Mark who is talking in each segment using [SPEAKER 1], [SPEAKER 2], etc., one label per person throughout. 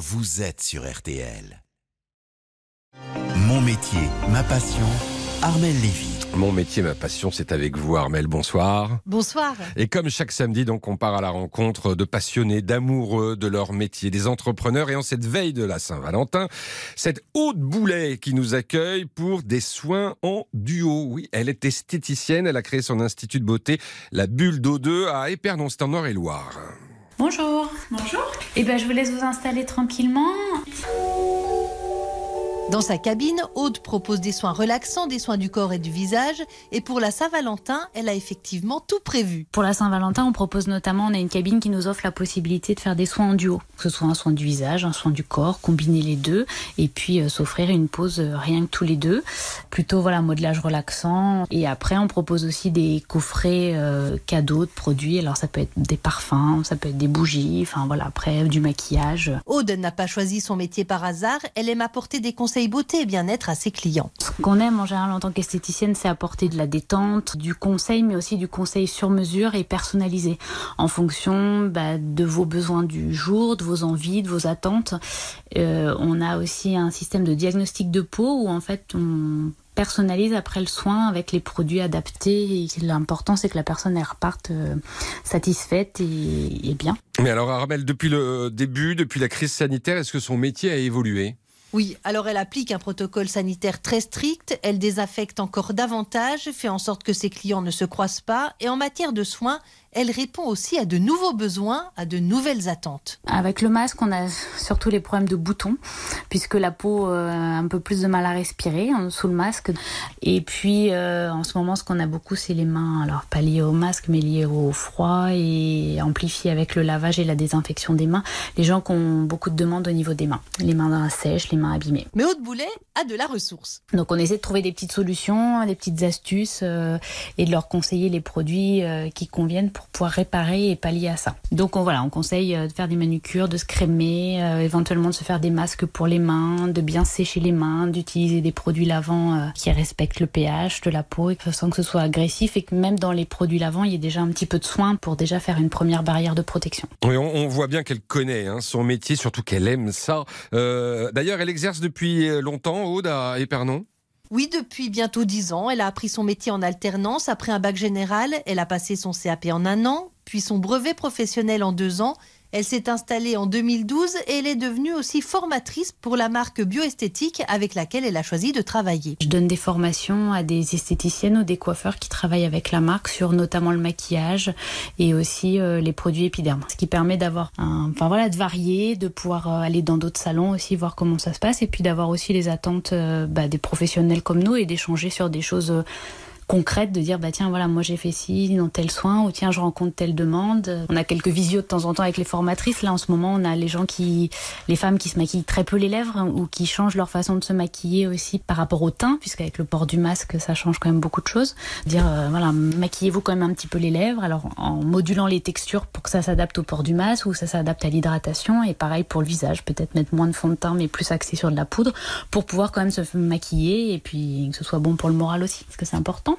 [SPEAKER 1] vous êtes sur RTL. Mon métier, ma passion, Armel Lévy.
[SPEAKER 2] Mon métier, ma passion, c'est avec vous, Armel. Bonsoir.
[SPEAKER 3] Bonsoir.
[SPEAKER 2] Et comme chaque samedi, donc, on part à la rencontre de passionnés, d'amoureux de leur métier, des entrepreneurs. Et en cette veille de la Saint-Valentin, cette haute boulet qui nous accueille pour des soins en duo. Oui, elle est esthéticienne. Elle a créé son institut de beauté, la Bulle d'O2 à Épernon, c'est en Nord-et-Loire.
[SPEAKER 4] Bonjour. Bonjour. Eh bien, je vous laisse vous installer tranquillement.
[SPEAKER 3] Dans sa cabine, Aude propose des soins relaxants, des soins du corps et du visage. Et pour la Saint-Valentin, elle a effectivement tout prévu.
[SPEAKER 4] Pour la Saint-Valentin, on propose notamment, on a une cabine qui nous offre la possibilité de faire des soins en duo. Que ce soit un soin du visage, un soin du corps, combiner les deux. Et puis euh, s'offrir une pause euh, rien que tous les deux. Plutôt, voilà, modelage relaxant. Et après, on propose aussi des coffrets euh, cadeaux de produits. Alors ça peut être des parfums, ça peut être des bougies. Enfin voilà, après, du maquillage.
[SPEAKER 3] Aude n'a pas choisi son métier par hasard. Elle aime apporter des conseils beauté et bien-être à ses clients.
[SPEAKER 4] Ce qu'on aime en général en tant qu'esthéticienne, c'est apporter de la détente, du conseil, mais aussi du conseil sur mesure et personnalisé en fonction bah, de vos besoins du jour, de vos envies, de vos attentes. Euh, on a aussi un système de diagnostic de peau où en fait on personnalise après le soin avec les produits adaptés. L'important, c'est que la personne elle reparte euh, satisfaite et, et bien.
[SPEAKER 2] Mais alors, Armel, depuis le début, depuis la crise sanitaire, est-ce que son métier a évolué?
[SPEAKER 3] Oui, alors elle applique un protocole sanitaire très strict, elle désaffecte encore davantage, fait en sorte que ses clients ne se croisent pas, et en matière de soins, elle répond aussi à de nouveaux besoins, à de nouvelles attentes.
[SPEAKER 4] Avec le masque, on a surtout les problèmes de boutons, puisque la peau euh, a un peu plus de mal à respirer hein, sous le masque. Et puis, euh, en ce moment, ce qu'on a beaucoup, c'est les mains. Alors, pas liées au masque, mais liées au froid et amplifiées avec le lavage et la désinfection des mains. Les gens qui ont beaucoup de demandes au niveau des mains. Les mains sèches, les mains abîmées.
[SPEAKER 3] Mais Haute Boulet a de la ressource.
[SPEAKER 4] Donc, on essaie de trouver des petites solutions, des petites astuces euh, et de leur conseiller les produits qui conviennent pour pouvoir réparer et pallier à ça. Donc on, voilà, on conseille euh, de faire des manucures, de se crémer, euh, éventuellement de se faire des masques pour les mains, de bien sécher les mains, d'utiliser des produits lavants euh, qui respectent le pH de la peau et sans que ce soit agressif et que même dans les produits lavants, il y ait déjà un petit peu de soin pour déjà faire une première barrière de protection.
[SPEAKER 2] Oui, on, voit bien qu'elle connaît hein, son métier, surtout qu'elle aime ça. D'ailleurs, elle exerce depuis longtemps, Aude, à Épernon?
[SPEAKER 3] Oui, depuis bientôt dix ans, elle a appris son métier en alternance. Après un bac général, elle a passé son CAP en un an, puis son brevet professionnel en deux ans elle s'est installée en 2012 et elle est devenue aussi formatrice pour la marque bioesthétique avec laquelle elle a choisi de travailler.
[SPEAKER 4] Je donne des formations à des esthéticiennes ou des coiffeurs qui travaillent avec la marque sur notamment le maquillage et aussi euh, les produits épidermes. Ce qui permet d'avoir un, enfin voilà, de varier, de pouvoir euh, aller dans d'autres salons aussi, voir comment ça se passe et puis d'avoir aussi les attentes euh, bah, des professionnels comme nous et d'échanger sur des choses concrète de dire bah tiens voilà moi j'ai fait ci dans tel soin ou tiens je rencontre telle demande. On a quelques visios de temps en temps avec les formatrices. Là en ce moment on a les gens qui les femmes qui se maquillent très peu les lèvres hein, ou qui changent leur façon de se maquiller aussi par rapport au teint puisqu'avec le port du masque ça change quand même beaucoup de choses. Dire euh, voilà maquillez-vous quand même un petit peu les lèvres alors en modulant les textures pour que ça s'adapte au port du masque ou ça s'adapte à l'hydratation et pareil pour le visage peut-être mettre moins de fond de teint mais plus axé sur de la poudre pour pouvoir quand même se maquiller et puis que ce soit bon pour le moral aussi parce que c'est important.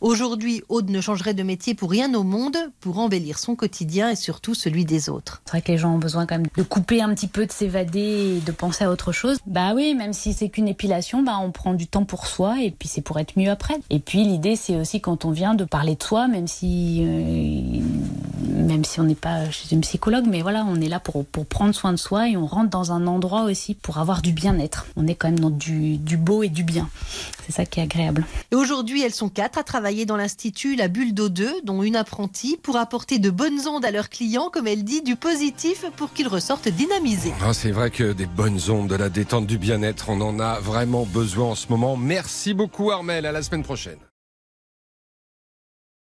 [SPEAKER 3] Aujourd'hui, Aude ne changerait de métier pour rien au monde, pour embellir son quotidien et surtout celui des autres.
[SPEAKER 4] C'est vrai que les gens ont besoin quand même de couper un petit peu, de s'évader et de penser à autre chose. Bah oui, même si c'est qu'une épilation, bah on prend du temps pour soi et puis c'est pour être mieux après. Et puis l'idée, c'est aussi quand on vient de parler de soi, même si euh, même si on n'est pas chez une psychologue, mais voilà, on est là pour, pour prendre soin de soi et on rentre dans un endroit aussi pour avoir du bien-être. On est quand même dans du, du beau et du bien. C'est ça qui est agréable.
[SPEAKER 3] Et aujourd'hui, elles sont quatre à travailler dans l'Institut La Bulle d'O2, dont une apprentie, pour apporter de bonnes ondes à leurs clients, comme elle dit, du positif pour qu'ils ressortent dynamisés.
[SPEAKER 2] Ah, c'est vrai que des bonnes ondes, de la détente, du bien-être, on en a vraiment besoin en ce moment. Merci beaucoup Armel, à la semaine prochaine.